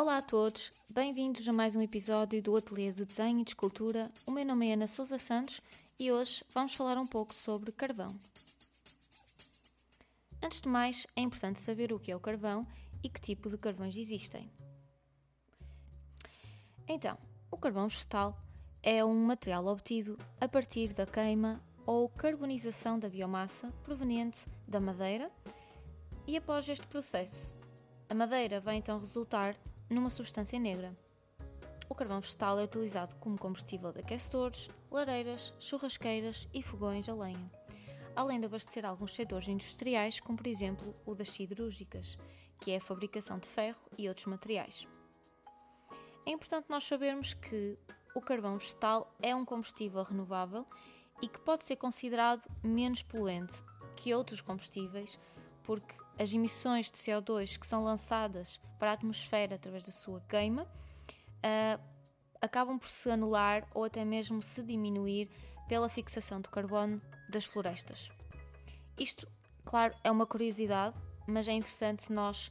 Olá a todos, bem-vindos a mais um episódio do Ateliê de Desenho e de Escultura. O meu nome é Ana Sousa Santos e hoje vamos falar um pouco sobre carvão. Antes de mais, é importante saber o que é o carvão e que tipo de carvões existem. Então, o carvão vegetal é um material obtido a partir da queima ou carbonização da biomassa proveniente da madeira e após este processo, a madeira vai então resultar numa substância negra. O carvão vegetal é utilizado como combustível de aquecedores, lareiras, churrasqueiras e fogões a lenha, além de abastecer alguns setores industriais, como por exemplo o das siderúrgicas, que é a fabricação de ferro e outros materiais. É importante nós sabermos que o carvão vegetal é um combustível renovável e que pode ser considerado menos poluente que outros combustíveis, porque as emissões de CO2 que são lançadas para a atmosfera através da sua queima uh, acabam por se anular ou até mesmo se diminuir pela fixação de carbono das florestas. Isto, claro, é uma curiosidade, mas é interessante nós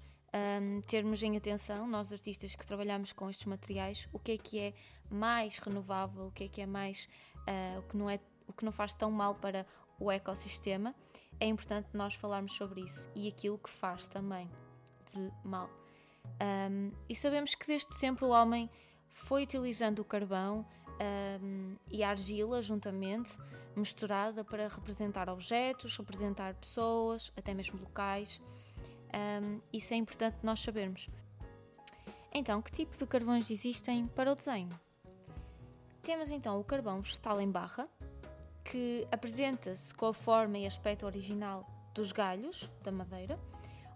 um, termos em atenção, nós artistas que trabalhamos com estes materiais, o que é que é mais renovável, o que é que é mais, uh, o que não é, o que não faz tão mal para o ecossistema. É importante nós falarmos sobre isso e aquilo que faz também de mal. Um, e sabemos que desde sempre o homem foi utilizando o carvão um, e a argila juntamente, misturada para representar objetos, representar pessoas, até mesmo locais. Um, isso é importante nós sabermos. Então, que tipo de carvões existem para o desenho? Temos então o carvão vegetal em barra, que apresenta-se com a forma e aspecto original dos galhos da madeira.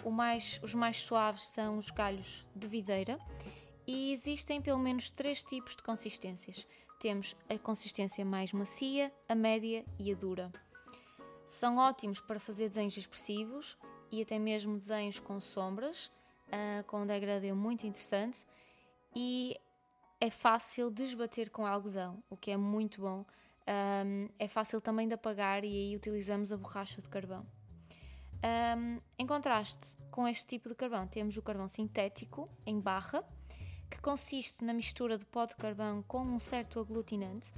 Mais, os mais suaves são os galhos de videira e existem pelo menos três tipos de consistências. Temos a consistência mais macia, a média e a dura. São ótimos para fazer desenhos expressivos e até mesmo desenhos com sombras, uh, com um degradê muito interessante e é fácil desbater com algodão, o que é muito bom. Um, é fácil também de apagar e aí utilizamos a borracha de carvão. Um, em contraste com este tipo de carvão, temos o carvão sintético em barra, que consiste na mistura de pó de carvão com um certo aglutinante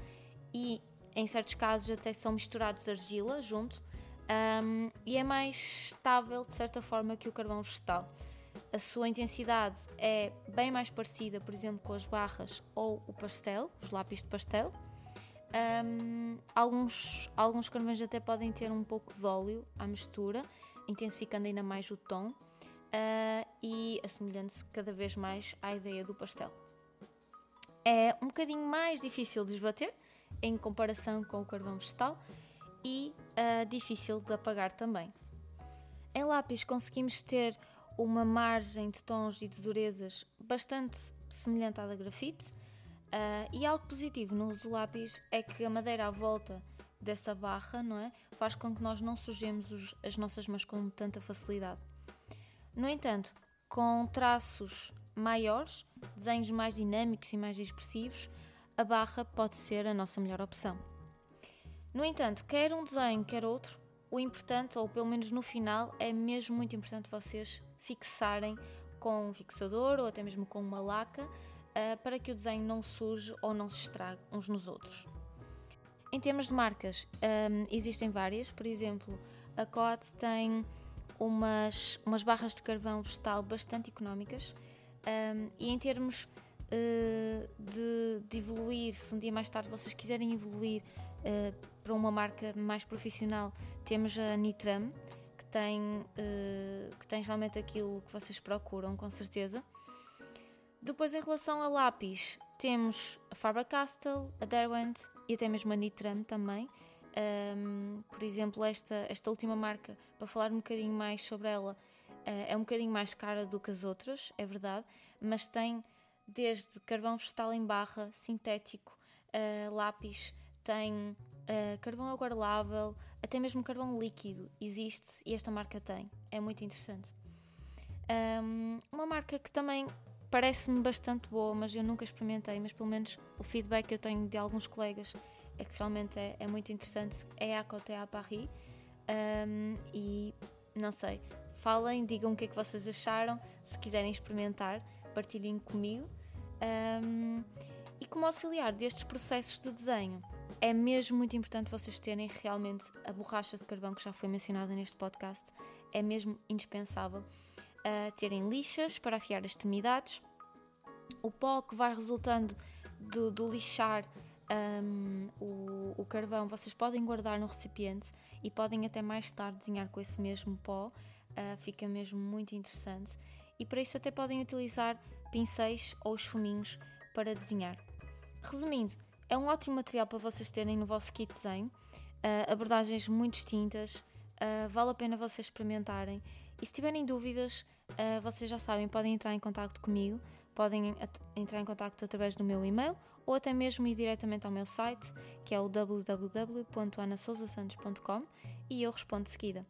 e, em certos casos, até são misturados argila junto um, e é mais estável de certa forma que o carvão vegetal. A sua intensidade é bem mais parecida, por exemplo, com as barras ou o pastel, os lápis de pastel. Um, alguns, alguns carvões até podem ter um pouco de óleo à mistura, intensificando ainda mais o tom uh, e assemelhando-se cada vez mais à ideia do pastel. É um bocadinho mais difícil de esbater em comparação com o carvão vegetal e uh, difícil de apagar também. Em lápis conseguimos ter uma margem de tons e de durezas bastante semelhante à da grafite. Uh, e algo positivo no uso do lápis é que a madeira à volta dessa barra não é, faz com que nós não sujemos os, as nossas mãos com tanta facilidade. No entanto, com traços maiores, desenhos mais dinâmicos e mais expressivos, a barra pode ser a nossa melhor opção. No entanto, quer um desenho, quer outro, o importante, ou pelo menos no final, é mesmo muito importante vocês fixarem com um fixador ou até mesmo com uma laca uh, para que o desenho não suje ou não se estrague uns nos outros. Em termos de marcas, um, existem várias, por exemplo, a COT tem umas, umas barras de carvão vegetal bastante económicas um, e em termos uh, de, de, evoluir, se um dia mais tarde vocês quiserem evoluir uh, para uma marca mais profissional, temos a Nitram, que tem, uh, que tem realmente aquilo que vocês procuram, com certeza. Depois, em relação a lápis, temos a Faber-Castell, a Derwent e até mesmo a Nitram também. Um, por exemplo, esta, esta última marca, para falar um bocadinho mais sobre ela, uh, é um bocadinho mais cara do que as outras, é verdade, mas tem desde carvão vegetal em barra, sintético, uh, lápis, tem Uh, carvão aguardável, até mesmo carvão líquido existe e esta marca tem. É muito interessante. Um, uma marca que também parece-me bastante boa, mas eu nunca experimentei, mas pelo menos o feedback que eu tenho de alguns colegas é que realmente é, é muito interessante. É a Coté à Paris. Um, e não sei, falem, digam o que é que vocês acharam, se quiserem experimentar partilhem comigo. Um, e como auxiliar destes processos de desenho, é mesmo muito importante vocês terem realmente a borracha de carvão que já foi mencionada neste podcast, é mesmo indispensável. Uh, terem lixas para afiar as extremidades, o pó que vai resultando do, do lixar um, o, o, carvão, vocês podem guardar no recipiente e podem até mais tarde desenhar com esse mesmo pó, uh, fica mesmo muito interessante. E para isso até podem utilizar pincéis ou esfuminhos para desenhar. Resumindo, é um ótimo material para vocês terem no vosso kit desenho, uh, abordagens muito distintas, uh, vale a pena vocês experimentarem. E se tiverem dúvidas, uh, vocês já sabem, podem entrar em contato comigo, podem entrar em contato através do meu e-mail ou até mesmo ir diretamente ao meu site, que é o www.anasousasantos.com e eu respondo de seguida.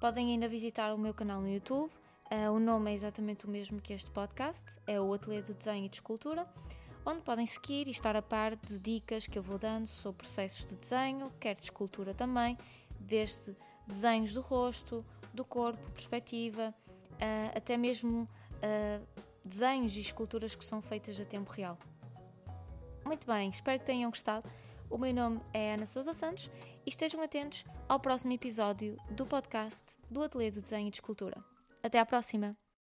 Podem ainda visitar o meu canal no YouTube, o nome é exatamente o mesmo que este podcast, é o Ateliê de Desenho e de Escultura onde podem seguir e estar a par de dicas que eu vou dando sobre processos de desenho, quer de escultura também, desde desenhos do rosto, do corpo, perspectiva, uh, até mesmo uh, desenhos e esculturas que são feitas a tempo real. Muito bem, espero que tenham gostado. O meu nome é Ana Sousa Santos e estejam atentos ao próximo episódio do podcast do Ateliê de Desenho e de Escultura. Até à próxima!